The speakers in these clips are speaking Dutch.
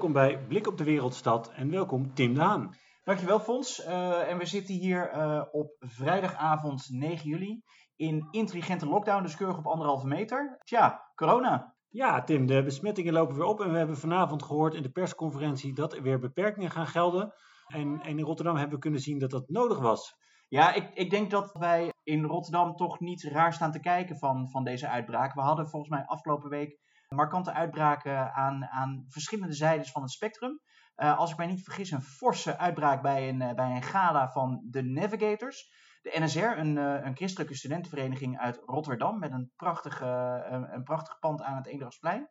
Welkom bij Blik op de Wereldstad en welkom Tim de Haan. Dankjewel Fons. Uh, en we zitten hier uh, op vrijdagavond 9 juli in intelligente lockdown, dus keurig op anderhalve meter. Tja, corona. Ja, Tim, de besmettingen lopen weer op en we hebben vanavond gehoord in de persconferentie dat er weer beperkingen gaan gelden. En, en in Rotterdam hebben we kunnen zien dat dat nodig was. Ja, ik, ik denk dat wij in Rotterdam toch niet raar staan te kijken van, van deze uitbraak. We hadden volgens mij afgelopen week markante uitbraken aan, aan verschillende zijdes van het spectrum. Uh, als ik mij niet vergis, een forse uitbraak bij een, uh, bij een gala van de Navigators. De NSR, een, uh, een christelijke studentenvereniging uit Rotterdam, met een, prachtige, een, prachtig pand aan het Eendrachtsplein.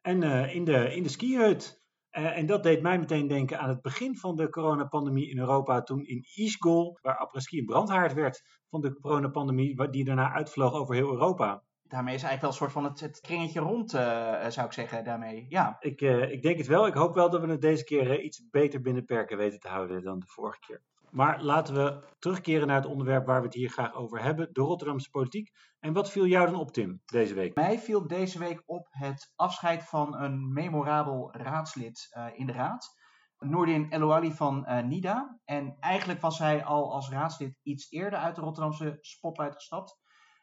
En in de, in de skihut. en dat deed mij meteen denken aan het begin van de coronapandemie in Europa, toen in Ischgl, waar après-ski een brandhaard werd van de coronapandemie, die daarna uitvloog over heel Europa daarmee is eigenlijk wel een soort van het, het kringetje rond, uh, zou ik zeggen, daarmee. Ja. Ik, uh, ik denk het wel. Ik hoop wel dat we het deze keer uh, iets beter binnen perken weten te houden dan de vorige keer. Maar laten we terugkeren naar het onderwerp waar we het hier graag over hebben, de Rotterdamse politiek. En wat viel jou dan op, Tim, deze week? Mij viel deze week op het afscheid van een memorabel raadslid in de raad. Noordin Elouali van NIDA. En eigenlijk was hij al als raadslid iets eerder uit de Rotterdamse spotlight gestapt.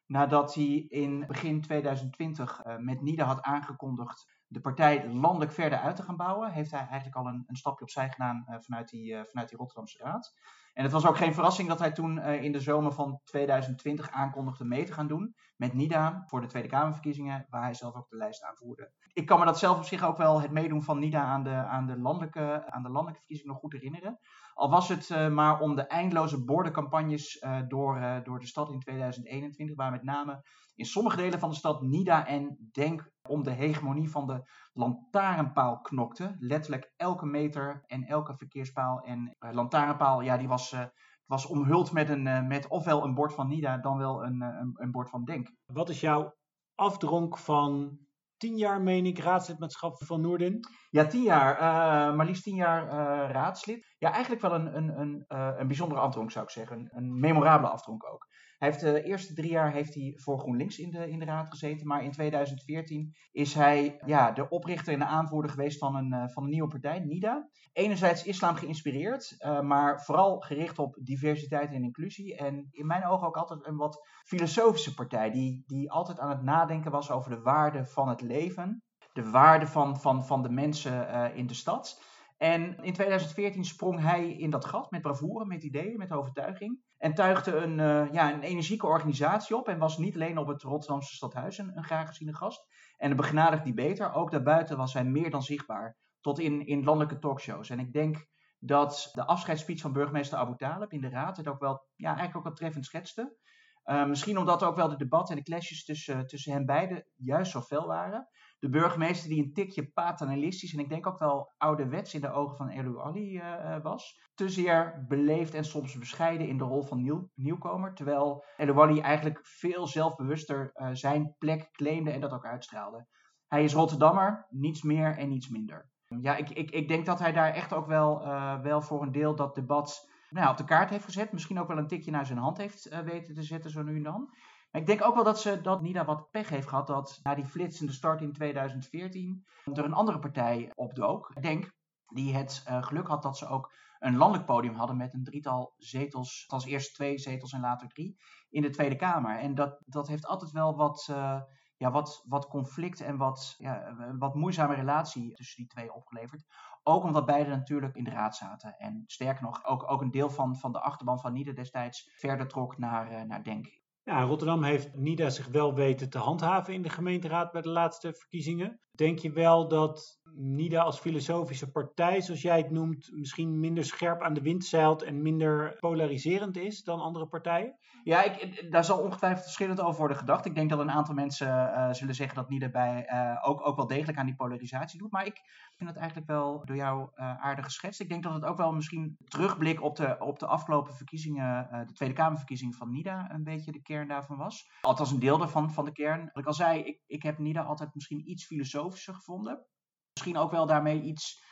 Nadat hij in begin 2020 uh, eh, met NIDA had aangekondigd de partij landelijk verder uit te gaan bouwen, heeft hij eigenlijk al een, een stapje opzij gedaan uh, vanuit, die, uh, vanuit die Rotterdamse Raad. En het was ook geen verrassing dat hij toen in de zomer van 2020 aankondigde mee te gaan doen met NIDA voor de Tweede Kamerverkiezingen, waar hij zelf ook de lijst aanvoerde. Ik kan me dat zelf op zich ook wel, het meedoen van NIDA aan de, aan de, landelijke, aan de landelijke verkiezingen, nog goed herinneren. Al was het uh, maar om de eindeloze bordencampagnes uh, door, uh, door de stad in 2021, waar met name in sommige delen van de stad NIDA en DENK om de hegemonie van de lantaarnpaal knokte. Letterlijk elke meter en elke verkeerspaal en lantaarnpaal, ja, die was, was omhuld met, een, met ofwel een bord van NIDA, dan wel een, een bord van DENK. Wat is jouw afdronk van tien jaar, meen ik, raadslidmaatschap van Noordin? Ja, tien jaar. Uh, maar liefst tien jaar uh, raadslid. Ja, eigenlijk wel een, een, een, uh, een bijzondere afdronk, zou ik zeggen. Een, een memorabele afdronk ook. Hij heeft de eerste drie jaar heeft hij voor GroenLinks in de, in de raad gezeten. Maar in 2014 is hij ja, de oprichter en de aanvoerder geweest van een, van een nieuwe partij, NIDA. Enerzijds islam geïnspireerd, maar vooral gericht op diversiteit en inclusie. En in mijn ogen ook altijd een wat filosofische partij. Die, die altijd aan het nadenken was over de waarde van het leven de waarde van, van, van de mensen in de stad. En in 2014 sprong hij in dat gat met bravoure, met ideeën, met overtuiging. En tuigde een, uh, ja, een energieke organisatie op. En was niet alleen op het Rotterdamse stadhuis een, graag geziene gast. En een begnadigd debater. Ook daarbuiten was hij meer dan zichtbaar. Tot in, in landelijke talkshows. En ik denk dat de afscheidsspeech van burgemeester Abu Talib in de raad het ook wel, ja, eigenlijk ook wel treffend schetste. Uh, misschien omdat ook wel de debatten en de clashes tussen, tussen hen beiden juist zo fel waren de burgemeester die een tikje paternalistisch en ik denk ook wel ouderwets in de ogen van Elu Ali uh, was. Te zeer beleefd en soms bescheiden in de rol van nieuw, nieuwkomer. Terwijl Elu Ali eigenlijk veel zelfbewuster uh, zijn plek claimde en dat ook uitstraalde. Hij is Rotterdammer, niets meer en niets minder. Ja, ik, ik, ik denk dat hij daar echt ook wel, wel voor een deel dat debat nou, op de kaart heeft gezet. Misschien ook wel een tikje naar zijn hand heeft weten te zetten zo nu en dan. Ik denk ook wel dat, ze, dat Nida wat pech heeft gehad dat na die flitsende start in 2014 er een andere partij opdook. Ik denk die het uh, geluk had dat ze ook een landelijk podium hadden met een drietal zetels, als eerst twee zetels en later drie, in de Tweede Kamer. En dat, dat heeft altijd wel wat, uh, ja, wat, wat conflict en wat, ja, wat moeizame relatie tussen die twee opgeleverd. Ook omdat beide natuurlijk in de raad zaten. En sterker nog, ook, ook een deel van, van de achterban van Nieder destijds verder trok naar, naar Denk. Ja, Rotterdam heeft NIDA zich wel weten te handhaven in de gemeenteraad bij de laatste verkiezingen. Denk je wel dat NIDA als filosofische partij, zoals jij het noemt, misschien minder scherp aan de wind zeilt en minder polariserend is dan andere partijen? Ja, ik, daar zal ongetwijfeld verschillend over worden gedacht. Ik denk dat een aantal mensen uh, zullen zeggen dat NIDA bij, uh, ook, ook wel degelijk aan die polarisatie doet. Maar ik vind het eigenlijk wel door jou uh, aardig geschetst. Ik denk dat het ook wel misschien terugblik op de, op de afgelopen verkiezingen, de Tweede Kamerverkiezingen van NIDA, een beetje de kern daarvan was. Althans een deel daarvan van de kern. Wat ik al zei, ik, ik heb NIDA altijd misschien iets gevonden. Misschien ook wel daarmee iets,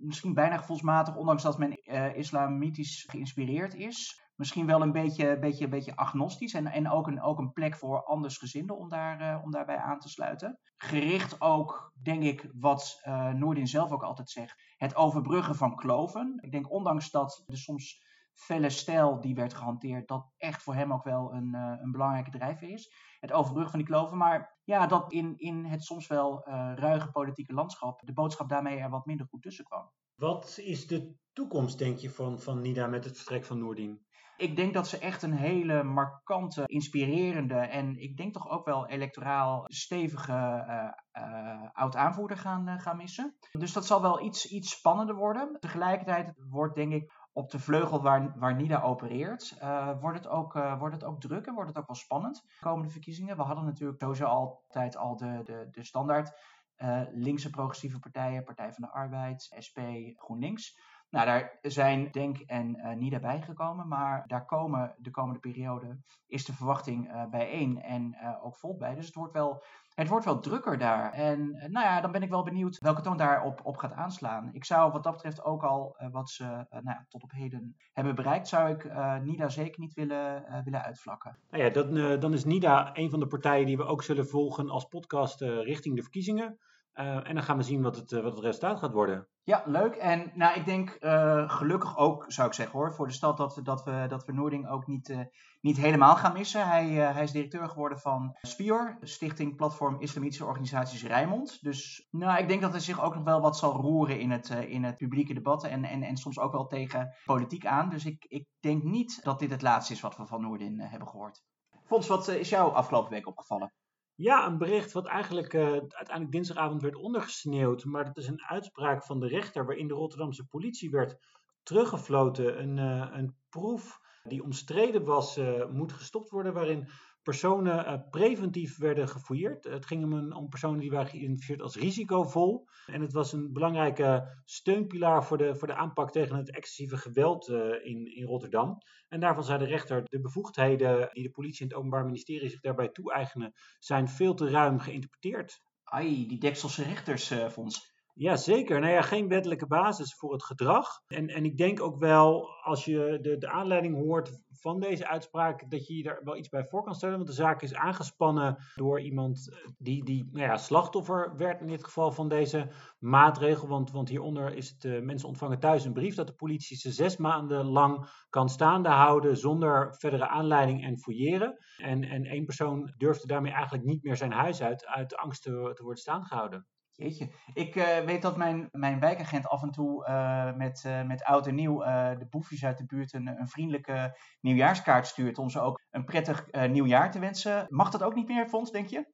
misschien bijna gevoelsmatig, ondanks dat men uh, islamitisch geïnspireerd is. misschien wel een beetje, beetje, beetje agnostisch en, en ook, een, ook een plek voor andersgezinden om, daar, om daarbij aan te sluiten. Gericht ook, denk ik, wat uh, Noordin zelf ook altijd zegt, het overbruggen van kloven. Ik denk ondanks dat de soms felle stijl die werd gehanteerd, dat echt voor hem ook wel een, uh, een belangrijke drijfveer is. Het overbruggen van die kloven, maar ja, dat in, in het soms wel uh, ruige politieke landschap de boodschap daarmee er wat minder goed tussen kwam. Wat is de toekomst, denk je, van, van Nida met het vertrek van Noordin? Ik denk dat ze echt een hele markante, inspirerende en ik denk toch ook wel electoraal stevige uh, uh, oud-aanvoerder gaan, gaan missen. Dus dat zal wel iets, iets spannender worden. Tegelijkertijd wordt denk ik op de vleugel waar, waar NIDA opereert, uh, wordt, het ook, uh, wordt het ook druk en wordt het ook wel spannend. De komende verkiezingen. We hadden natuurlijk sowieso altijd al de, de, de standaard uh, linkse progressieve partijen, Partij van de Arbeid, SP, GroenLinks. Nou, daar zijn Denk en NIDA bijgekomen, maar daar komen de komende periode, is de verwachting bijeen en ook vol bij. Dus het wordt wel het wordt wel drukker daar. En eh, nou ja, dan ben ik wel benieuwd welke toon daarop op gaat aanslaan. Ik zou wat dat betreft ook al uh, wat ze uh, nou ja, tot op heden hebben bereikt, zou ik NIDA zeker niet willen, willen uitvlakken. Nou ja, dan is NIDA een van de partijen die we ook zullen volgen als podcast richting de verkiezingen. Uh, en dan gaan we zien wat het, uh, wat het resultaat gaat worden. Ja, leuk. En nou, ik denk uh, gelukkig ook, zou ik zeggen hoor, voor de stad dat we, dat we, dat we Noording ook niet, niet helemaal gaan missen. Hij, hij is directeur geworden van SPIOR, Stichting Platform Islamitische Organisaties Rijnmond. Dus nou, ik denk dat hij zich ook nog wel wat zal roeren in het, in het publieke debat en, en, en soms ook wel tegen politiek aan. Dus ik, ik denk niet dat dit het laatste is wat we van Noordin hebben gehoord. Fons, wat is jou afgelopen week opgevallen? Ja, een bericht wat eigenlijk uh, uiteindelijk dinsdagavond werd ondergesneeuwd. Maar dat is een uitspraak van de rechter waarin de Rotterdamse politie werd teruggefloten. Een, uh, een proef die omstreden was, uh, moet gestopt worden. Waarin personen uh, preventief werden gefouilleerd. Het ging om, een, om personen die waren geïdentificeerd als risicovol. En het was een belangrijke steunpilaar voor de, voor de aanpak tegen het excessieve geweld uh, in, in Rotterdam. En daarvan zei de rechter, de bevoegdheden die de politie en het Openbaar Ministerie zich daarbij toe-eigenen, zijn veel te ruim geïnterpreteerd. Ai, die Dekselse rechtersfonds. Ja, zeker. Nou ja, geen wettelijke basis voor het gedrag. En, en ik denk ook wel, als je de, de aanleiding hoort van deze uitspraak, dat je je daar wel iets bij voor kan stellen. Want de zaak is aangespannen door iemand die, die nou ja, slachtoffer werd in dit geval van deze maatregel. Want, want hieronder is het, uh, mensen ontvangen thuis een brief dat de politie ze zes maanden lang kan staande houden zonder verdere aanleiding en fouilleren. En, en één persoon durfde daarmee eigenlijk niet meer zijn huis uit, uit angst te, te worden staande gehouden. Jeetje. Ik uh, weet dat mijn, mijn wijkagent af en toe uh, met, uh, met oud en nieuw de boefjes uit de buurt een, een vriendelijke nieuwjaarskaart stuurt om ze ook een prettig nieuwjaar te wensen. Mag dat ook niet meer, Fons, denk je?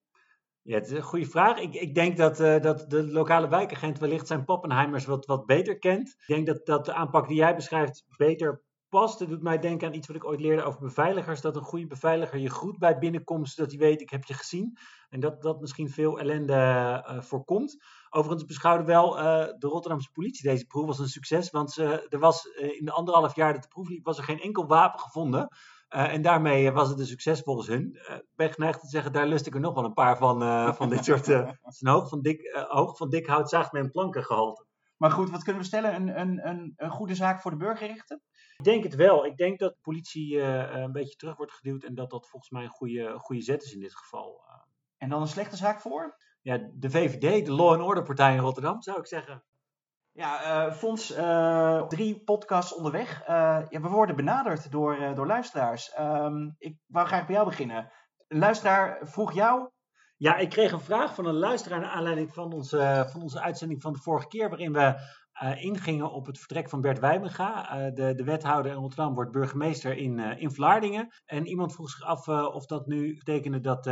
Ja, het is een goede vraag. Ik, ik denk dat, dat de lokale wijkagent wellicht zijn Pappenheimers wat, wat beter kent. Ik denk dat, dat de aanpak die jij beschrijft beter past. Het doet mij denken aan iets wat ik ooit leerde over beveiligers. Dat een goede beveiliger je groet bij binnenkomst, zodat hij weet, ik heb je gezien. En dat dat misschien veel ellende uh, voorkomt. Overigens beschouwde wel uh, de Rotterdamse politie deze proef als een succes. Want er was in de anderhalf jaar dat de proef liep, was er geen enkel wapen gevonden. en daarmee was het een succes volgens hun. Ik ben geneigd te zeggen, daar lust ik er nog wel een paar van, van dit soort... het is een hoog van dik, hoog van dik hout zaagt met een plankengehalte. Maar goed, wat kunnen we stellen? Een, een, een, een goede zaak voor de burgerrechten? Ik denk het wel. Ik denk dat de politie uh, een beetje terug wordt geduwd en dat dat volgens mij een goede, goede zet is in dit geval. En dan een slechte zaak voor? Ja, de VVD, de Law and Order Partij in Rotterdam, zou ik zeggen. Ja, uh, Fons, uh, drie podcasts onderweg. ja, we worden benaderd door, door luisteraars. Um, ik wou graag bij jou beginnen. Een luisteraar vroeg jou ja, ik kreeg een vraag van een luisteraar naar aanleiding van onze, van onze uitzending van de vorige keer, waarin we uh, ingingen op het vertrek van Bert Wijmenga. Uh, de, de wethouder in Rotterdam wordt burgemeester in, uh, in Vlaardingen. En iemand vroeg zich af of dat nu betekende dat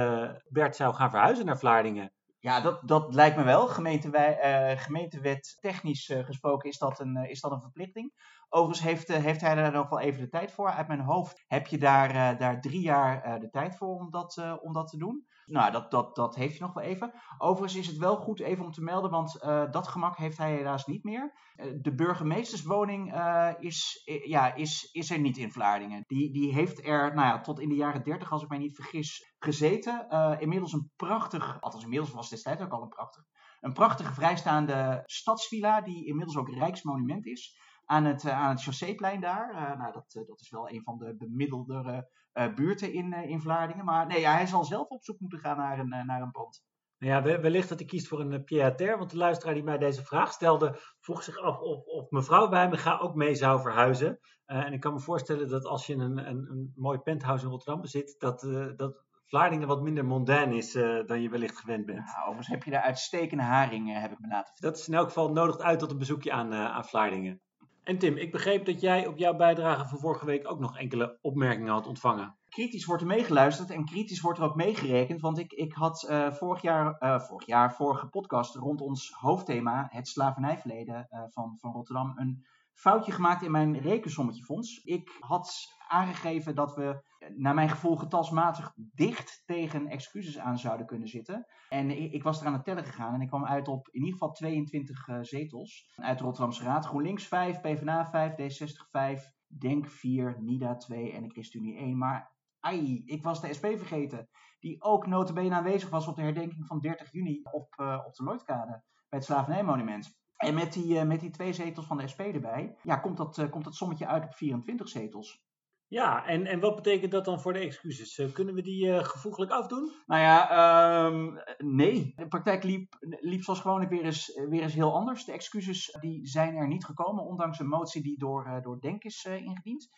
Bert zou gaan verhuizen naar Vlaardingen. Ja, dat, dat lijkt me wel. Gemeentewij, gemeentewet technisch gesproken is dat een, is dat een verplichting. Overigens heeft, heeft hij daar nog wel even de tijd voor. Uit mijn hoofd heb je daar, daar drie jaar de tijd voor om dat, om dat te doen. Nou, dat, dat, dat heeft hij nog wel even. Overigens is het wel goed even om te melden, want uh, dat gemak heeft hij helaas niet meer. Uh, de burgemeesterswoning uh, is, ja, is, is er niet in Vlaardingen. Die, die heeft er nou ja, tot in de jaren 30, als ik mij niet vergis, gezeten. inmiddels een prachtig, althans inmiddels was destijds ook al een prachtig, een prachtige vrijstaande stadsvilla, die inmiddels ook rijksmonument is. Aan het, aan het Chausseeplein daar. nou, dat, dat is wel een van de bemiddeldere buurten in, in Vlaardingen. Maar nee, ja, hij zal zelf op zoek moeten gaan naar een, naar een pand. Nou ja, wellicht dat hij kiest voor een pied-à-terre, want de luisteraar die mij deze vraag stelde, vroeg zich af of, of mevrouw bij me ga ook mee zou verhuizen. en ik kan me voorstellen dat als je een, een, een mooi penthouse in Rotterdam bezit, dat, dat Vlaardingen wat minder mondain is uh, dan je wellicht gewend bent. Nou, overigens heb je daar uitstekende haringen, heb ik me laten vertellen. Dat is in elk geval nodig uit tot een bezoekje aan, uh, aan Vlaardingen. En Tim, ik begreep dat jij op jouw bijdrage van vorige week ook nog enkele opmerkingen had ontvangen. Kritisch wordt er meegeluisterd en kritisch wordt er ook meegerekend. Want ik, ik had uh, vorig, jaar, vorig jaar, vorige podcast rond ons hoofdthema, het slavernijverleden van, van Rotterdam, een foutje gemaakt in mijn rekensommetje fonds. Ik had aangegeven dat we, naar mijn gevoel, getalsmatig dicht tegen excuses aan zouden kunnen zitten. En ik, was er aan het tellen gegaan en ik kwam uit op in ieder geval 22 uh, eh, zetels uit de Rotterdamse Raad. GroenLinks 5, PvdA 5, D60 5, Denk 4, NIDA 2 en de ChristenUnie 1. Maar ai, ik was de SP vergeten, die ook notabene aanwezig was op de herdenking van 30 juni op, uh, op de Lloydkade bij het Slavernijmonument. En met die, uh, met die twee zetels van de SP erbij, ja, komt, dat, uh, komt dat sommetje uit op 24 zetels. Ja, en, en wat betekent dat dan voor de excuses? Uh, kunnen we die gevoeglijk afdoen? Nou ja, um, nee. De praktijk liep, liep zoals gewoonlijk weer eens, weer eens heel anders. De excuses die zijn er niet gekomen, ondanks een motie die door, door Denk is ingediend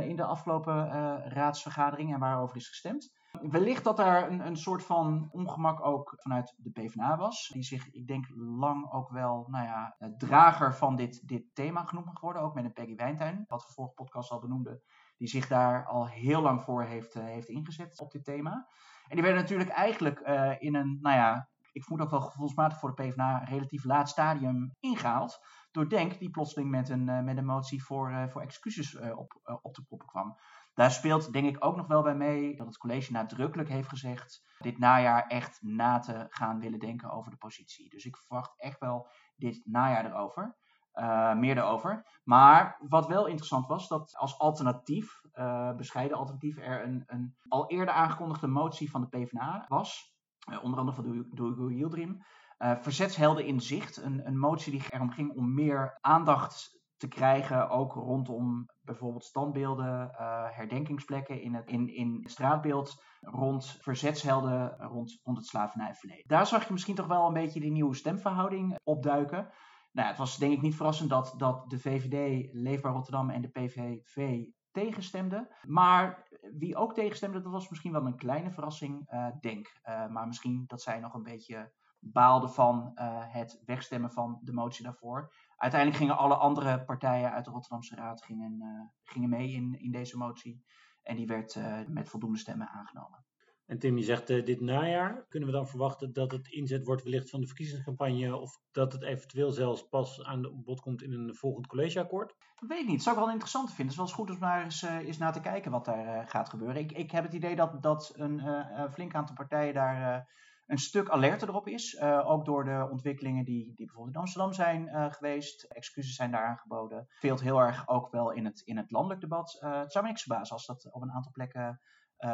in de afgelopen raadsvergadering en waarover is gestemd. Wellicht dat daar een, een soort van ongemak ook vanuit de PvdA was. Die zich, ik denk, lang ook wel, nou ja, drager van dit, dit thema genoemd mag worden. Ook met een Peggy Wijntuin, wat we vorige podcast al benoemden. Die zich daar al heel lang voor heeft, uh, heeft ingezet op dit thema. En die werden natuurlijk eigenlijk uh, in een, nou ja, ik vermoed ook wel gevoelsmatig voor de PvdA, relatief laat stadium ingehaald. Door Denk, die plotseling met een, met een motie voor, voor excuses op, op de proppen kwam. Daar speelt denk ik ook nog wel bij mee dat het college nadrukkelijk heeft gezegd dit najaar echt na te gaan willen denken over de positie. Dus ik verwacht echt wel dit najaar erover. Uh, meer erover. Maar wat wel interessant was, dat als alternatief, uh, bescheiden alternatief, er een, een, al eerder aangekondigde motie van de PvdA was. Uh, onder andere van Doego Yildirim. verzetshelden in zicht. Een, een motie die erom ging om meer aandacht te krijgen, ook rondom bijvoorbeeld standbeelden, uh, herdenkingsplekken in het in, in straatbeeld rond verzetshelden, rond, rond het slavernijverleden. Daar zag je misschien toch wel een beetje die nieuwe stemverhouding opduiken. Nou, het was denk ik niet verrassend dat, dat de VVD, Leefbaar Rotterdam en de PVV tegenstemden. Maar wie ook tegenstemde, dat was misschien wel een kleine verrassing, uh, denk. Uh, maar misschien dat zij nog een beetje baalden van het wegstemmen van de motie daarvoor uiteindelijk gingen alle andere partijen uit de Rotterdamse Raad gingen, uh, gingen mee in, in deze motie. En die werd uh, met voldoende stemmen aangenomen. En Tim, je zegt uh, dit najaar. Kunnen we dan verwachten dat het inzet wordt wellicht van de verkiezingscampagne of dat het eventueel zelfs pas aan de bod komt in een volgend collegeakkoord? Ik weet niet. Dat zou ik wel interessant vinden. Het is wel eens goed om maar eens, eens naar te kijken wat daar gaat gebeuren. Ik, ik heb het idee dat, dat een flink aantal partijen daar een stuk alerter erop is. Uh, ook door de ontwikkelingen die, die bijvoorbeeld in Amsterdam zijn uh, geweest. Excuses zijn daar aangeboden. Veelt heel erg ook wel in het, in het landelijk debat. Uh, het zou me niks verbazen als dat op een aantal plekken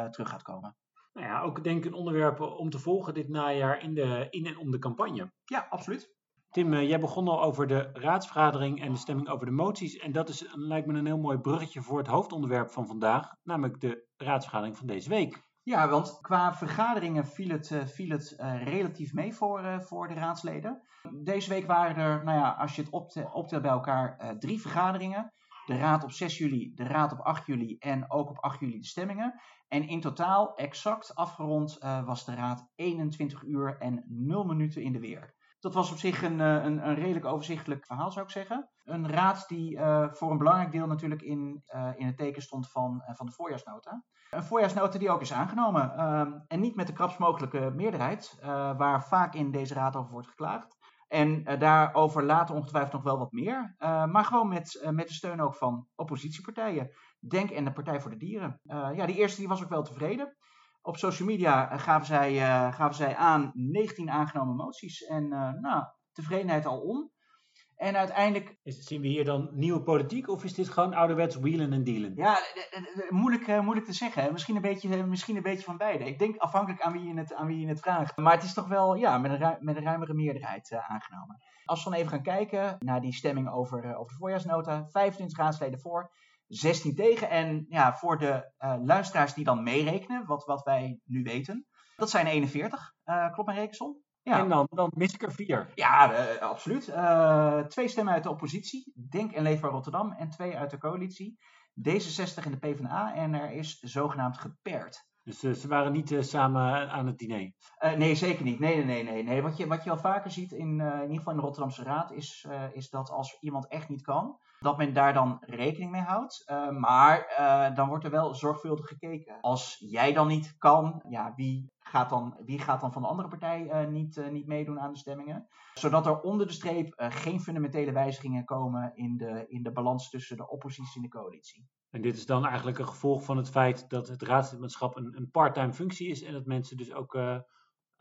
terug gaat komen. Nou ja, ook denk ik een onderwerp om te volgen dit najaar in, de, in en om de campagne. Ja, absoluut. Tim, jij begon al over de raadsvergadering en de stemming over de moties. En dat is, lijkt me een heel mooi bruggetje voor het hoofdonderwerp van vandaag, namelijk de raadsvergadering van deze week. Ja, want qua vergaderingen viel het, uh, viel het uh, relatief mee voor, uh, voor de raadsleden. Deze week waren er, nou ja, als je het optelt, optelt bij elkaar, drie vergaderingen. De raad op 6 juli, de raad op 8 juli en ook op 8 juli de stemmingen. En in totaal, exact afgerond, was de raad 21 uur en 0 minuten in de weer. Dat was op zich een, een, een redelijk overzichtelijk verhaal, zou ik zeggen. Een raad die voor een belangrijk deel natuurlijk in, in het teken stond van, van de voorjaarsnota. Een voorjaarsnota die ook is aangenomen. Uh, en niet met de krapst mogelijke meerderheid, waar vaak in deze raad over wordt geklaagd. En daarover later ongetwijfeld nog wel wat meer. Maar gewoon met, met de steun ook van oppositiepartijen. Denk en de Partij voor de Dieren. ja, die eerste die was ook wel tevreden. Op social media gaven zij, gaven zij aan 19 aangenomen moties. En nou, tevredenheid al om. En uiteindelijk... Is, zien we hier dan nieuwe politiek of is dit gewoon ouderwets wielen en dealen? Ja, moeilijk, moeilijk te zeggen. Misschien een, beetje, misschien een beetje van beide. Ik denk afhankelijk aan wie je het, aan wie je het vraagt. Maar het is toch wel ja, met, een, met een ruimere meerderheid uh, aangenomen. Als we dan even gaan kijken naar die stemming over, uh, over de voorjaarsnota. 25 raadsleden voor, 16 tegen. En ja, voor de uh, luisteraars die dan meerekenen, wat, wat wij nu weten. Dat zijn 41. klopt mijn rekensom? Ja. En dan, dan mis ik er vier. Ja, uh, absoluut. Uh, twee stemmen uit de oppositie, Denk en Leefbaar Rotterdam, en twee uit de coalitie, D66 en de PvdA. En er is zogenaamd geperd. Dus uh, ze waren niet samen aan het diner? nee, zeker niet. Nee, nee, nee. nee, nee. Wat, je, wat je wel vaker ziet, in, in ieder geval in de Rotterdamse Raad, is, is dat als iemand echt niet kan, dat men daar dan rekening mee houdt. Uh, maar uh, dan wordt er wel zorgvuldig gekeken. Als jij dan niet kan, ja, wie, gaat dan, wie gaat dan van de andere partij uh, niet, niet meedoen aan de stemmingen? Zodat er onder de streep geen fundamentele wijzigingen komen in de, in de balans tussen de oppositie en de coalitie. En dit is dan eigenlijk een gevolg van het feit dat het raadslidmaatschap een, een part-time functie is en dat mensen dus ook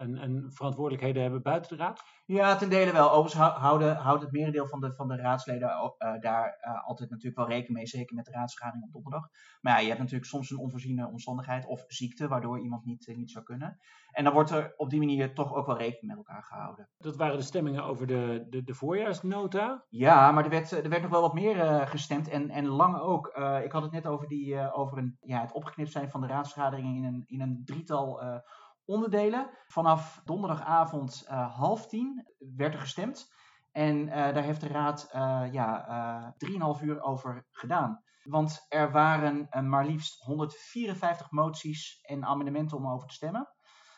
en, en, verantwoordelijkheden hebben buiten de raad? Ja, ten dele wel. Overigens houden, houdt het merendeel van de, van de raadsleden uh, daar uh, altijd natuurlijk wel rekening mee, zeker met de raadsvergadering op donderdag. Maar ja, je hebt natuurlijk soms een onvoorziene omstandigheid of ziekte, waardoor iemand niet, uh, niet zou kunnen. En dan wordt er op die manier toch ook wel rekening met elkaar gehouden. Dat waren de stemmingen over de, de, de voorjaarsnota? Ja, maar er werd, er werd nog wel wat meer gestemd en, en lang ook. ik had het net over, die, over een, ja, het opgeknipt zijn van de raadsvergaderingen in een, in een drietal onderdelen. Vanaf donderdagavond uh, half tien werd er gestemd. En uh, daar heeft de Raad uh, ja, 3,5 uur over gedaan. Want er waren maar liefst 154 moties en amendementen om over te stemmen.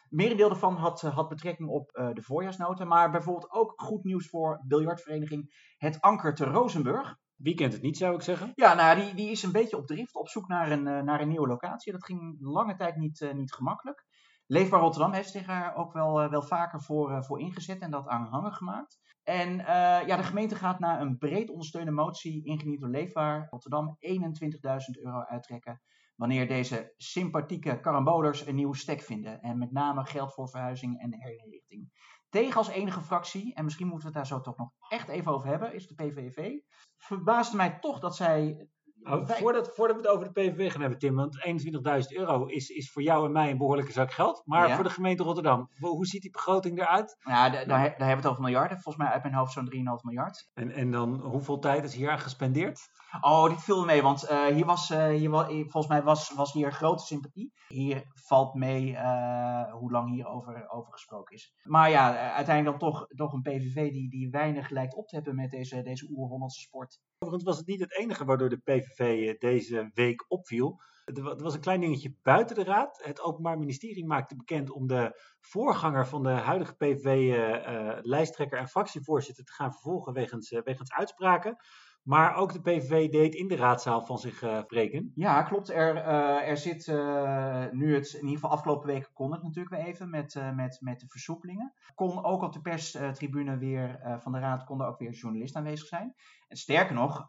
Merendeel daarvan had, had betrekking op de voorjaarsnota. Maar bijvoorbeeld ook goed nieuws voor biljartvereniging Het Anker te Rozenburg. Wie kent het niet, zou ik zeggen? Ja, nou, die, die is een beetje op drift, op zoek naar een, naar een nieuwe locatie. Dat ging lange tijd niet, niet gemakkelijk. Leefbaar Rotterdam heeft zich daar ook wel, uh, wel vaker voor, uh, voor ingezet en dat aanhangig gemaakt. En uh, ja, de gemeente gaat na een breed ondersteunde motie ingediend door Leefbaar Rotterdam 21.000 euro uittrekken. Wanneer deze sympathieke karambolers een nieuwe stek vinden. En met name geld voor verhuizing en herinrichting. Tegen als enige fractie, en misschien moeten we het daar zo toch nog echt even over hebben, is de PVV. Verbaasde mij toch dat zij Oh, voordat, voordat we het over de PVV gaan hebben, Tim, want 21.000 euro is, is voor jou en mij een behoorlijke zak geld. Maar voor de gemeente Rotterdam, hoe ziet die begroting eruit? Ja, daar, daar hebben we het over miljarden. Volgens mij uit mijn hoofd zo'n 3,5 miljard. En, en dan hoeveel tijd is hier aan gespendeerd? Oh, dit viel mee, want uh, hier was, uh, hier, volgens mij was, was hier grote sympathie. Hier valt mee uh, hoe lang hierover over gesproken is. Maar ja, uiteindelijk dan toch, toch een PVV die, die weinig lijkt op te hebben met deze, deze oer-Hollandse sport. Overigens was het niet het enige waardoor de PVV deze week opviel. Er was een klein dingetje buiten de raad. Het Openbaar Ministerie maakte bekend om de voorganger van de huidige PVV-lijsttrekker en fractievoorzitter te gaan vervolgen wegens, wegens uitspraken. Maar ook de PVV deed in de raadzaal van zich uh. Ja, klopt. Er, uh, er zit uh, nu het, in ieder geval afgelopen weken kon het natuurlijk weer even met, met, met de versoepelingen. Kon ook op de perstribune weer van de raad konden ook weer journalisten aanwezig zijn. En sterker nog,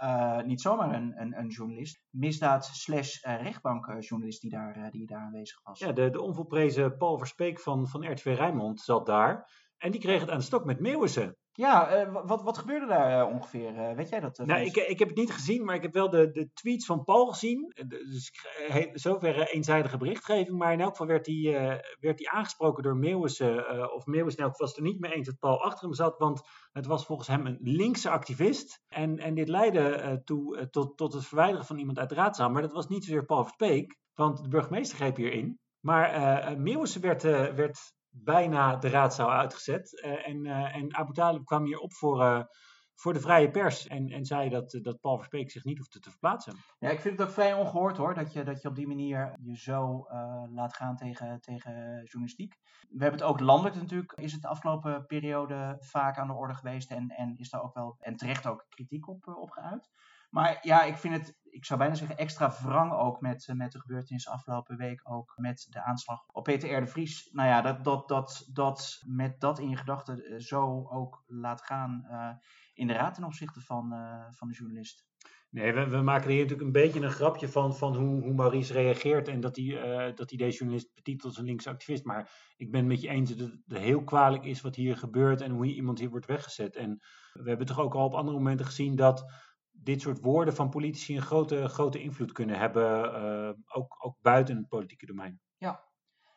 niet zomaar een, een, een journalist, misdaad slash rechtbankjournalist die daar, die daar aanwezig was. Ja, de, de onvolprezen Paul Verspeek van, van RTV Rijnmond zat daar. En die kreeg het aan de stok met Meeuwissen. Ja, uh, wat, wat gebeurde daar uh, ongeveer? Uh, weet jij dat? nou, ik, ik heb het niet gezien, maar ik heb wel de, de tweets van Paul gezien. Dus zover eenzijdige berichtgeving. Maar in elk geval werd hij, werd hij aangesproken door Meeuwissen. of Meeuwissen was het er niet mee eens dat Paul achter hem zat. Want het was volgens hem een linkse activist. En, en dit leidde toe, tot, tot het verwijderen van iemand uit de raadzaal. Maar dat was niet zozeer Paul Verspeek, want de burgemeester greep hierin. Maar uh, Meeuwissen werd, werd bijna de raadzaal uitgezet. Uh, en, uh, en Abu Talib kwam hier op voor, uh, voor de vrije pers. En, en zei dat, dat Paul Verspeek zich niet hoefde te verplaatsen. Ja, ik vind het ook vrij ongehoord hoor. Dat je, dat je op die manier je zo laat gaan tegen, tegen journalistiek. We hebben het ook landelijk natuurlijk. Is het de afgelopen periode vaak aan de orde geweest. En, en is daar ook wel, en terecht ook, kritiek op, op geuit. Maar ja, ik vind het, ik zou bijna zeggen, extra wrang ook met, met de gebeurtenissen afgelopen week. Ook met de aanslag op Peter R. de Vries. Nou ja, dat, dat, dat, dat met dat in je gedachten eh, zo ook laat gaan uh, in de raad ten opzichte van, van de journalist. Nee, we, we, maken hier natuurlijk een beetje een grapje van, van hoe, hoe Maurice reageert en dat hij, dat deze journalist betitelt als een linkse activist. Maar ik ben het met je eens dat het heel kwalijk is wat hier gebeurt en hoe iemand hier wordt weggezet. En we hebben toch ook al op andere momenten gezien dat dit soort woorden van politici een grote, grote invloed kunnen hebben, uh, ook, ook buiten het politieke domein. Ja,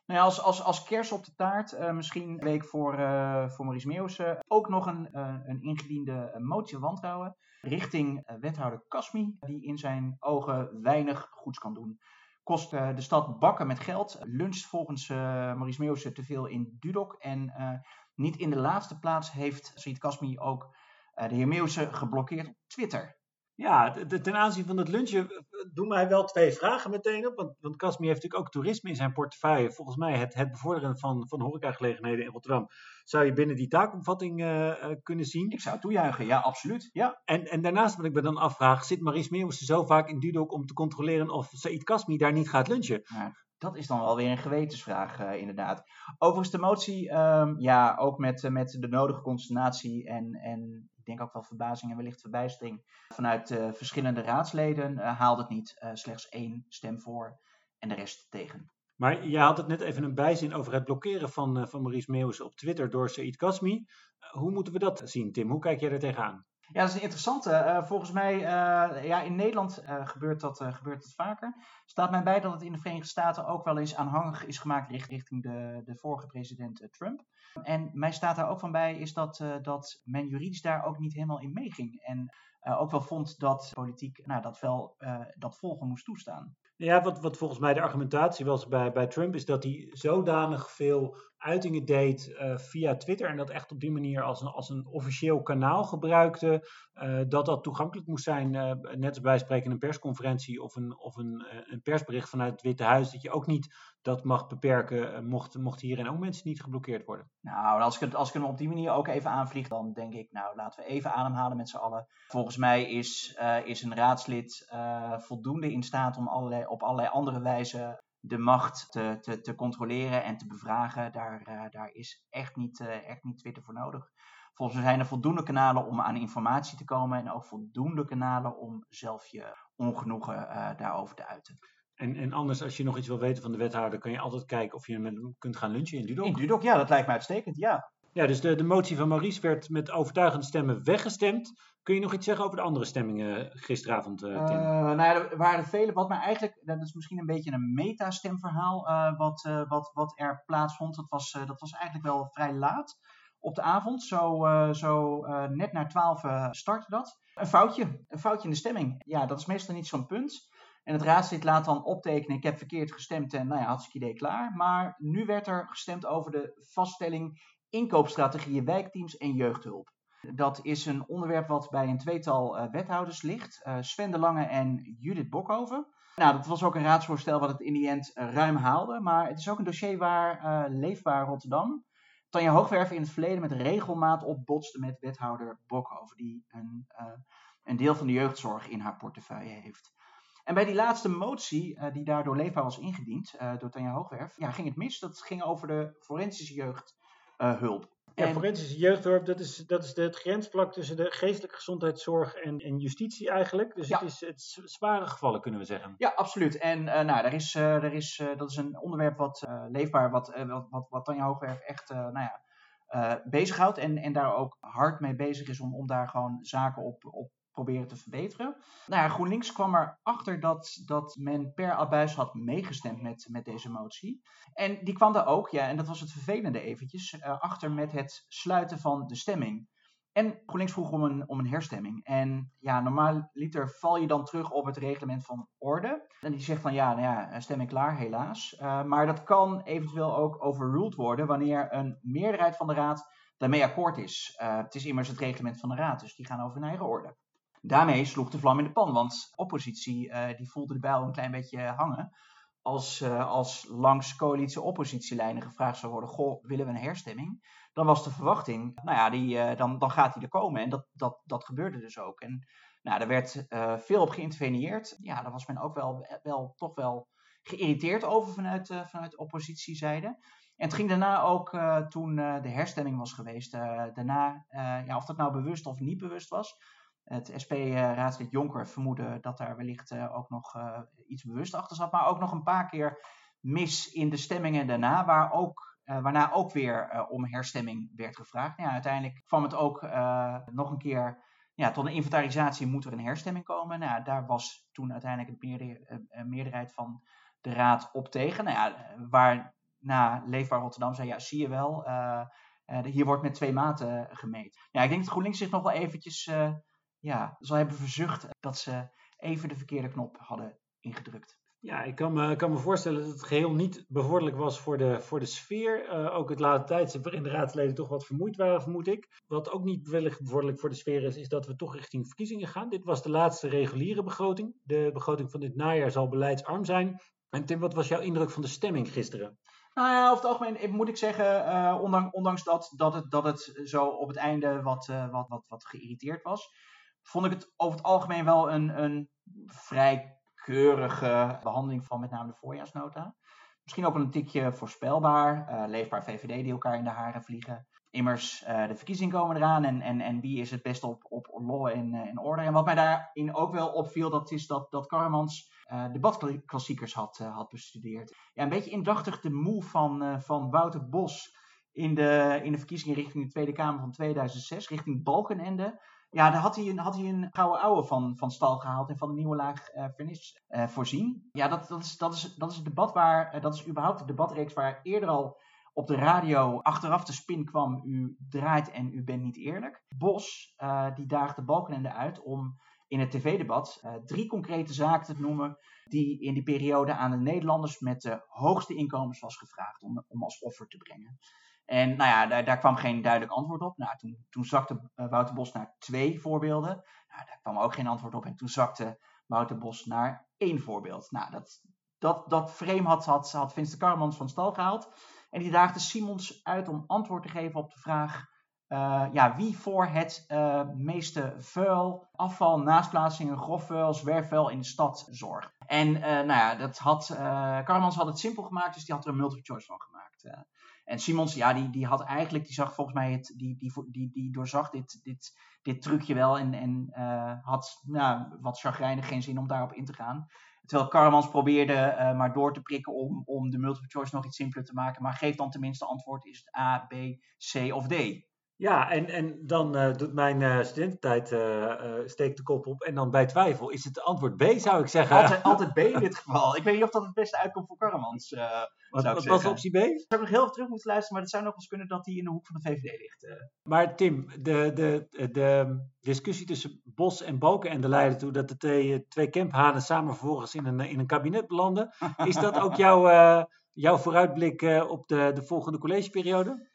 nou ja, als, als, als kers op de taart, uh, misschien week voor, uh, voor Maurice Meeuwse, ook nog een, een ingediende motie wantrouwen richting wethouder Kasmi, die in zijn ogen weinig goeds kan doen. Kost de stad bakken met geld, luncht volgens Maurice Meeuwse te veel in Dudok en niet in de laatste plaats heeft Said Kasmi ook de heer Meeuwse geblokkeerd op Twitter. Ja, ten aanzien van het lunchen eh, doen mij wel twee vragen meteen op. Want, want Casmi heeft natuurlijk ook toerisme in zijn portefeuille. Volgens mij het, het bevorderen van, van horecagelegenheden in Rotterdam zou je binnen die taakomvatting uh, kunnen zien. Ik zou toejuichen, ja, absoluut. Ja. En, en daarnaast wat ik me dan afvraag, zit Maurice Meeuwissen zo vaak in Dudok om te controleren of Said Kasmi daar niet gaat lunchen? Ja, dat is dan wel weer een gewetensvraag, uh, inderdaad. Overigens de motie, um, ja, ook met, met de nodige consternatie en, en denk ook wel verbazing en wellicht verbijstering vanuit uh, verschillende raadsleden, uh, het niet. Uh, slechts één stem voor en de rest tegen. Maar je had het net even een bijzin over het blokkeren van, van Maurice Meeuwis op Twitter door Said Kasmi. hoe moeten we dat zien, Tim? Hoe kijk jij er tegenaan? Ja, dat is een interessante. volgens mij, ja, in Nederland gebeurt, dat, gebeurt dat vaker. Staat mij bij dat het in de Verenigde Staten ook wel eens aanhangig is gemaakt richting de, de vorige president Trump. En mij staat daar ook van bij is dat, dat men juridisch daar ook niet helemaal in meeging. En ook wel vond dat politiek nou, dat wel dat volgen moest toestaan. Ja, wat, wat volgens mij de argumentatie was bij, bij Trump is dat hij zodanig veel uitingen deed uh, via Twitter en dat echt op die manier als een, als een officieel kanaal gebruikte, uh, dat dat toegankelijk moest zijn, uh, net als bij spreken een persconferentie of een, of een, een persbericht vanuit het Witte Huis, dat je ook niet dat mag beperken, mocht, mocht hierin ook mensen niet geblokkeerd worden. Nou, als ik, het, als ik hem op die manier ook even aanvlieg, dan denk ik, nou laten we even ademhalen met z'n allen. Volgens mij is, is een raadslid voldoende in staat om allerlei, op allerlei andere wijzen de macht te, te, te controleren en te bevragen, daar, daar is echt niet, echt niet Twitter voor nodig. Volgens mij zijn er voldoende kanalen om aan informatie te komen en ook voldoende kanalen om zelf je ongenoegen daarover te uiten. En, en anders, als je nog iets wil weten van de wethouder, kan je altijd kijken of je met hem kunt gaan lunchen in Dudok. In Dudok, ja, dat lijkt me uitstekend, ja. Ja, dus de, de motie van Maurice werd met overtuigende stemmen weggestemd. Kun je nog iets zeggen over de andere stemmingen gisteravond, uh, Tim? Uh, nou ja, er waren vele. Wat mij eigenlijk, dat is misschien een beetje een metastemverhaal uh, wat, wat, wat er plaatsvond. Dat was, dat was eigenlijk wel vrij laat op de avond. Zo, zo net na twaalf startte dat. Een foutje, een foutje in de stemming. Ja, dat is meestal niet zo'n punt. En het raadslid laat dan optekenen, ik heb verkeerd gestemd en nou ja, hartstikke idee klaar. Maar nu werd er gestemd over de vaststelling inkoopstrategieën, wijkteams en jeugdhulp. Dat is een onderwerp wat bij een tweetal uh, wethouders ligt. Uh, Sven de Lange en Judith Bokhoven. Nou, dat was ook een raadsvoorstel wat het in die end uh, ruim haalde. Maar het is ook een dossier waar Leefbaar Rotterdam... Tanja Hoogwerf in het verleden met regelmaat opbotste met wethouder Bokhoven. Die een, een deel van de jeugdzorg in haar portefeuille heeft. En bij die laatste motie, die daardoor Leefbaar was ingediend, door Tanja Hoogwerf, ja, ging het mis. Dat ging over de forensische jeugdhulp. Ja, en... forensische jeugdzorg, dat is, dat is het grensvlak tussen de geestelijke gezondheidszorg en, en justitie eigenlijk. Dus ja. het is het zware gevallen, kunnen we zeggen. Ja, absoluut. En uh, nou, daar is, uh, daar is, uh, dat is een onderwerp wat leefbaar, wat, wat, wat, wat Tanja Hoogwerf echt nou ja, bezighoudt. En, en daar ook hard mee bezig is om, om daar gewoon zaken op, op proberen te verbeteren. Nou ja, GroenLinks kwam erachter dat, dat men per abuis had meegestemd met, met deze motie. En die kwam daar ook, ja, en dat was het vervelende eventjes, uh, achter met het sluiten van de stemming. En GroenLinks vroeg om een, om een herstemming. En ja, normaal liter val je dan terug op het reglement van orde. En die zegt van ja, nou ja, stemming klaar, helaas. Uh, maar dat kan eventueel ook overruled worden wanneer een meerderheid van de raad daarmee akkoord is. Het is immers het reglement van de raad, dus die gaan over hun eigen orde. Daarmee sloeg de vlam in de pan, want oppositie uh, die voelde de bijl een klein beetje hangen. Als, uh, als langs coalitie-oppositielijnen gevraagd zou worden: Goh, willen we een herstemming? Dan was de verwachting, nou ja, die, dan, dan gaat die er komen. En dat, dat, dat gebeurde dus ook. En nou, daar werd veel op geïnterveneerd. Ja, daar was men ook wel, wel toch wel geïrriteerd over vanuit, vanuit oppositiezijde. En het ging daarna ook, toen de herstemming was geweest, daarna, ja, of dat nou bewust of niet bewust was, het SP-raadslid Jonker vermoedde dat daar wellicht ook nog iets bewust achter zat. Maar ook nog een paar keer mis in de stemmingen daarna, waar ook, waarna ook weer om herstemming werd gevraagd. Nou ja, uiteindelijk kwam het ook nog een keer ja, tot een inventarisatie moet er een herstemming komen. Nou, daar was toen uiteindelijk de meerderheid van de raad op tegen. Nou ja, waarna Leefbaar Rotterdam zei, ja, zie je wel, hier wordt met twee maten gemeten. Ja, ik denk dat GroenLinks zich nog wel eventjes ja, zal hebben verzucht dat ze even de verkeerde knop hadden ingedrukt. Ja, ik kan me, kan me voorstellen dat het geheel niet bevorderlijk was voor de, voor de sfeer. Uh, ook het late tijdstip waarin de raadsleden toch wat vermoeid waren, vermoed ik. Wat ook niet wellicht bevorderlijk voor de sfeer is, is dat we toch richting verkiezingen gaan. Dit was de laatste reguliere begroting. De begroting van dit najaar zal beleidsarm zijn. En Tim, wat was jouw indruk van de stemming gisteren? Nou ja, over het algemeen moet ik zeggen, uh, ondanks, ondanks, dat, dat, het, dat het zo op het einde wat, uh, wat, wat, wat geïrriteerd was, vond ik het over het algemeen wel een, een vrij keurige behandeling van met name de voorjaarsnota. Misschien ook een tikje voorspelbaar. Uh, leefbaar VVD die elkaar in de haren vliegen. Immers, uh, de verkiezingen komen eraan en, en, en wie is het best op, op law en in orde. En wat mij daarin ook wel opviel, dat is dat, dat Karmans uh, debatklassiekers had, had bestudeerd. Ja, een beetje indachtig de move van, van Wouter Bos in de, in de verkiezingen richting de Tweede Kamer van 2006, richting Balkenende. Ja, daar had hij een, had hij een gouden ouwe van, van stal gehaald en van een nieuwe laag uh, vernis uh, voorzien. Ja, dat, dat, is, dat, is, dat is het debat waar, uh, dat is überhaupt de debatreeks waar eerder al op de radio achteraf de spin kwam, u draait en u bent niet eerlijk. Bos, die daagde Balkenende uit om in het tv-debat drie concrete zaken te noemen die in die periode aan de Nederlanders met de hoogste inkomens was gevraagd om, om als offer te brengen. En nou ja, daar, daar, kwam geen duidelijk antwoord op. Nou, toen, toen zakte uh, Wouter Bos naar twee voorbeelden. Nou, daar kwam ook geen antwoord op. En toen zakte Wouter Bos naar één voorbeeld. Nou, dat, dat, dat frame had, had, had Vince Karmans van stal gehaald. En die daagde Simons uit om antwoord te geven op de vraag... Uh, ja, wie voor het uh, meeste vuil, afval, naastplaatsingen, grofvuil, zwerfvuil in de stad zorgt. En nou ja, dat had, Karmans had het simpel gemaakt, dus die had er een multiple choice van gemaakt. En Simons, ja, die, die had eigenlijk, die zag volgens mij het, die, die, die, die doorzag dit, dit, dit trucje wel en, en uh, had nou, wat chagrijnig geen zin om daarop in te gaan. Terwijl Karmans probeerde uh, maar door te prikken om, om de multiple choice nog iets simpeler te maken. Maar geef dan tenminste antwoord, is het A, B, C of D? Ja, en, en dan uh, doet mijn uh, studententijd uh, steekt de kop op. En dan bij twijfel is het antwoord B, zou ik zeggen. Altijd, altijd B in dit geval. Ik weet niet of dat het beste uitkomt voor Karremans. wat, wat was optie B? Ik zou nog heel even terug moeten luisteren, maar het zou nog eens kunnen dat hij in de hoek van de VVD ligt. Maar Tim, de, de, de discussie tussen Bos en Balken en de leidde toe dat de twee, twee camphanen samen vervolgens in een, in een kabinet belanden. Is dat ook jouw, jouw vooruitblik op de, de volgende collegeperiode?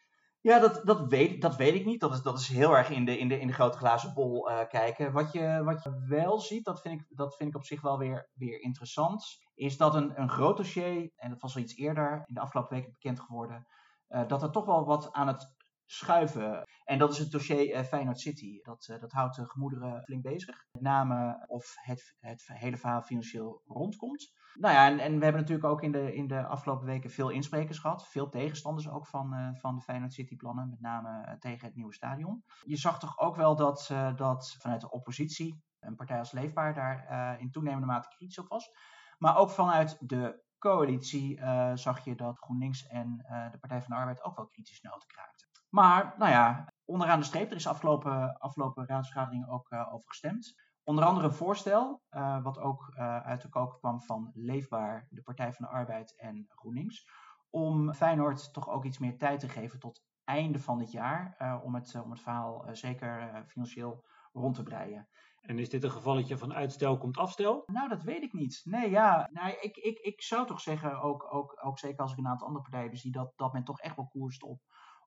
Ja, dat, dat, weet, dat weet ik niet. Dat is, dat is heel erg in de, in de, in de grote glazen bol uh, kijken. Wat je, wat je wel ziet, dat vind ik, dat vind ik op zich wel weer, weer interessant, is dat een, een groot dossier, en dat was al iets eerder in de afgelopen weken bekend geworden, uh, dat er toch wel wat aan het schuiven. En dat is het dossier uh, Feyenoord City. Dat, dat houdt de gemoederen flink bezig. Met name of het, het hele verhaal financieel rondkomt. Nou ja, en, we hebben natuurlijk ook in de, in de afgelopen weken veel insprekers gehad. Veel tegenstanders ook van, uh, van de Feyenoord City plannen. Met name tegen het nieuwe stadion. Je zag toch ook wel dat, dat vanuit de oppositie, een partij als Leefbaar, daar in toenemende mate kritisch op was. Maar ook vanuit de coalitie zag je dat GroenLinks en de Partij van de Arbeid ook wel kritisch noten kraakten. Maar, nou ja, onderaan de streep, er is afgelopen, afgelopen raadsvergadering ook over gestemd. Onder andere een voorstel, uh, wat ook uh, uit de koker kwam van Leefbaar, de Partij van de Arbeid en GroenLinks. Om Feyenoord toch ook iets meer tijd te geven tot einde van dit jaar. om, het, om het verhaal zeker financieel rond te breien. En is dit een gevalletje van uitstel komt afstel? Nou, dat weet ik niet. Nee, ja. Nou, ik, ik, ik zou toch zeggen, ook, ook, ook zeker als ik een aantal andere partijen zie, dat, dat men toch echt wel koerst op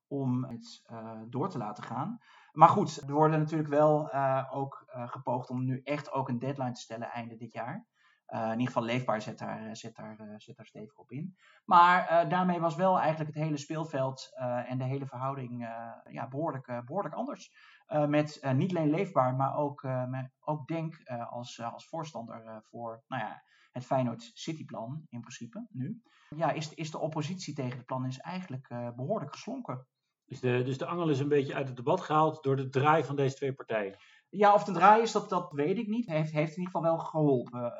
om het uh, door te laten gaan. Maar goed, er worden natuurlijk wel uh, ook uh, gepoogd om nu echt ook een deadline te stellen einde dit jaar. in ieder geval leefbaar zet daar, zet daar, zet daar stevig op in. Maar daarmee was wel eigenlijk het hele speelveld en de hele verhouding ja, behoorlijk, behoorlijk anders. met niet alleen leefbaar, maar ook, met, ook Denk als, als voorstander voor nou ja, het Feyenoord Cityplan in principe nu. Ja, is, is de oppositie tegen het plan is eigenlijk behoorlijk geslonken. Dus de, dus de angel is een beetje uit het debat gehaald door de draai van deze twee partijen. Ja, of een draai is, dat, dat weet ik niet. Heeft, heeft in ieder geval wel geholpen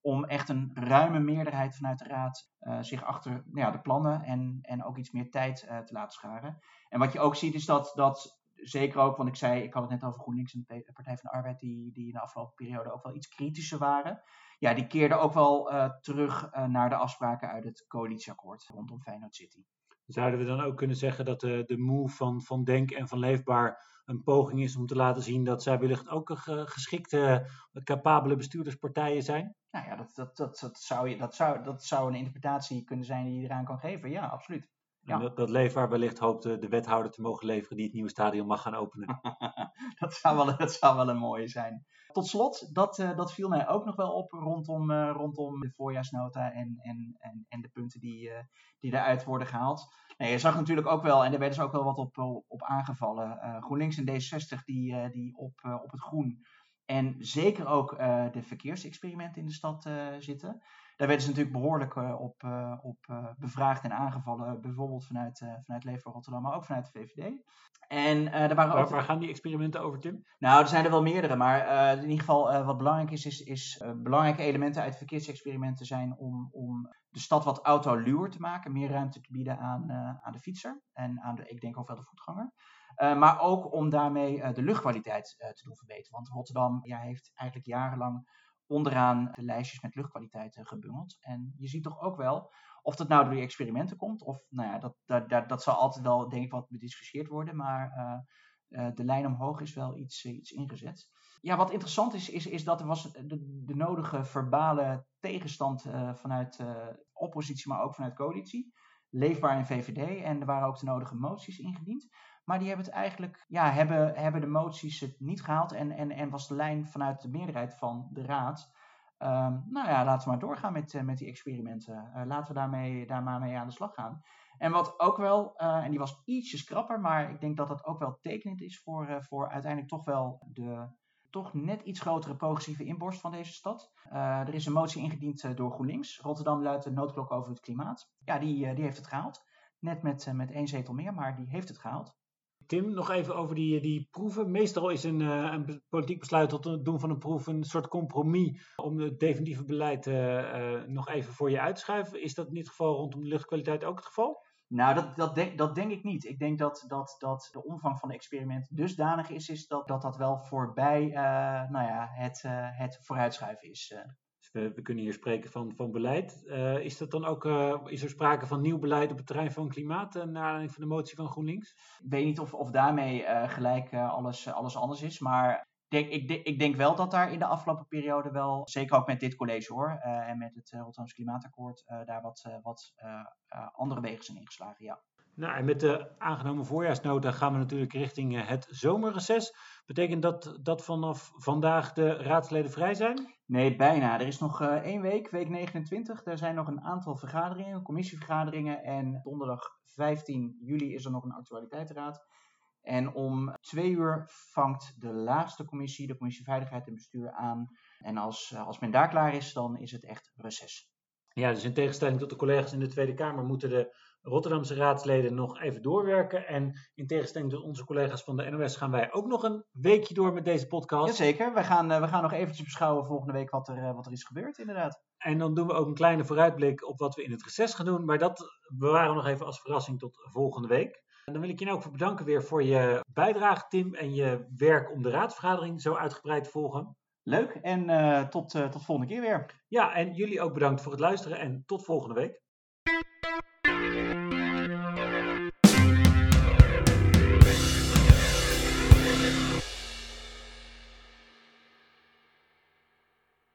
om echt een ruime meerderheid vanuit de Raad zich achter nou ja, de plannen en, en ook iets meer tijd te laten scharen. En wat je ook ziet is dat, dat zeker ook, want ik zei, ik had het net over GroenLinks en de Partij van de Arbeid, die, die in de afgelopen periode ook wel iets kritischer waren. Ja, die keerden ook wel terug naar de afspraken uit het coalitieakkoord rondom Feyenoord City. Zouden we dan ook kunnen zeggen dat de, de move van, van Denk en van Leefbaar een poging is om te laten zien dat zij wellicht ook een geschikte, capabele bestuurderspartijen zijn? Nou ja, dat, dat, dat, dat, zou, je, dat, zou, dat zou een interpretatie kunnen zijn die je eraan kan geven. Ja, absoluut. En dat, dat Leefbaar wellicht hoopt de wethouder te mogen leveren die het nieuwe stadion mag gaan openen. dat, zou wel, dat zou wel een mooie zijn. Tot slot, dat, uh, dat viel mij ook nog wel op rondom, uh, rondom de voorjaarsnota en, en, en, en de punten die, die eruit worden gehaald. Nee, je zag natuurlijk ook wel, en daar werden ze ook wel wat op, op aangevallen. GroenLinks en D60 die, die op, op het groen en zeker ook de verkeersexperimenten in de stad zitten. Daar werden ze natuurlijk behoorlijk op, op bevraagd en aangevallen. Bijvoorbeeld vanuit, vanuit Leefbaar Rotterdam, maar ook vanuit de VVD. En, uh, waren waar, ook... waar, gaan die experimenten over, Tim? Nou, er zijn er wel meerdere, maar uh, in ieder geval uh, wat belangrijk is, is, is belangrijke elementen uit verkeersexperimenten zijn om, om de stad wat autoluwer te maken, meer ruimte te bieden aan, aan de fietser en aan de, ik denk ook wel de voetganger. maar ook om daarmee de luchtkwaliteit te doen verbeteren. Want Rotterdam ja, heeft eigenlijk jarenlang onderaan de lijstjes met luchtkwaliteit gebungeld. En je ziet toch ook wel of dat nou door die experimenten komt, of nou ja, dat, dat, dat, dat zal altijd wel, denk ik, wat bediscussieerd worden. Maar uh, uh, de lijn omhoog is wel iets, uh, iets ingezet. Ja, wat interessant is, is, is dat er was de, de nodige verbale tegenstand vanuit oppositie, maar ook vanuit coalitie. Leefbaar in VVD. En er waren ook de nodige moties ingediend. Maar die hebben het eigenlijk, ja, hebben, hebben de moties het niet gehaald. En, en, en was de lijn vanuit de meerderheid van de raad Um, nou ja, laten we maar doorgaan met, uh, met die experimenten. Uh, laten we daarmee, daar maar mee aan de slag gaan. En wat ook wel, uh, en die was ietsjes krapper, maar ik denk dat dat ook wel tekenend is voor, voor uiteindelijk toch wel de toch net iets grotere progressieve inborst van deze stad. er is een motie ingediend door GroenLinks. Rotterdam luidt de noodklok over het klimaat. Ja, die, die heeft het gehaald. Net met, met één zetel meer, maar die heeft het gehaald. Tim, nog even over die, die proeven. Meestal is een, uh, een politiek besluit tot het doen van een proef een soort compromis om het definitieve beleid uh, nog even voor je uit te schuiven. Is dat in dit geval rondom de luchtkwaliteit ook het geval? Nou, dat, dat, denk, dat denk ik niet. Ik denk dat, dat, dat de omvang van het experiment dusdanig is, is dat, dat dat wel voorbij nou ja, het, het vooruitschuiven is. We, we, kunnen hier spreken van, van beleid. Uh, is, dat dan ook, uh, is er sprake van nieuw beleid op het terrein van klimaat, uh, naar aanleiding van de motie van GroenLinks? Ik weet niet of, of daarmee gelijk alles, alles anders is, maar ik, ik, denk wel dat daar in de afgelopen periode wel, zeker ook met dit college hoor, en met het Rotterdamse Klimaatakkoord, daar wat, wat andere wegen zijn ingeslagen, ja. Nou, en met de aangenomen voorjaarsnota gaan we natuurlijk richting het zomerreces. Betekent dat dat vanaf vandaag de raadsleden vrij zijn? Nee, bijna. Er is nog uh, één week, week 29. Er zijn nog een aantal vergaderingen, commissievergaderingen. En donderdag 15 juli is er nog een actualiteitsraad. En om twee uur vangt de laatste commissie, de commissie Veiligheid en Bestuur, aan. En als, uh, als men daar klaar is, dan is het echt reces. Ja, dus in tegenstelling tot de collega's in de Tweede Kamer moeten de Rotterdamse raadsleden nog even doorwerken. En in tegenstelling tot onze collega's van de NOS gaan wij ook nog een weekje door met deze podcast. Jazeker, we gaan, uh, we gaan nog eventjes beschouwen volgende week wat er, uh, wat er is gebeurd inderdaad. En dan doen we ook een kleine vooruitblik op wat we in het reces gaan doen. Maar dat bewaren we nog even als verrassing tot volgende week. En dan wil ik je nou ook bedanken weer voor je bijdrage Tim en je werk om de raadsvergadering zo uitgebreid te volgen. Leuk en uh, tot, tot volgende keer weer. Ja, en jullie ook bedankt voor het luisteren en tot volgende week.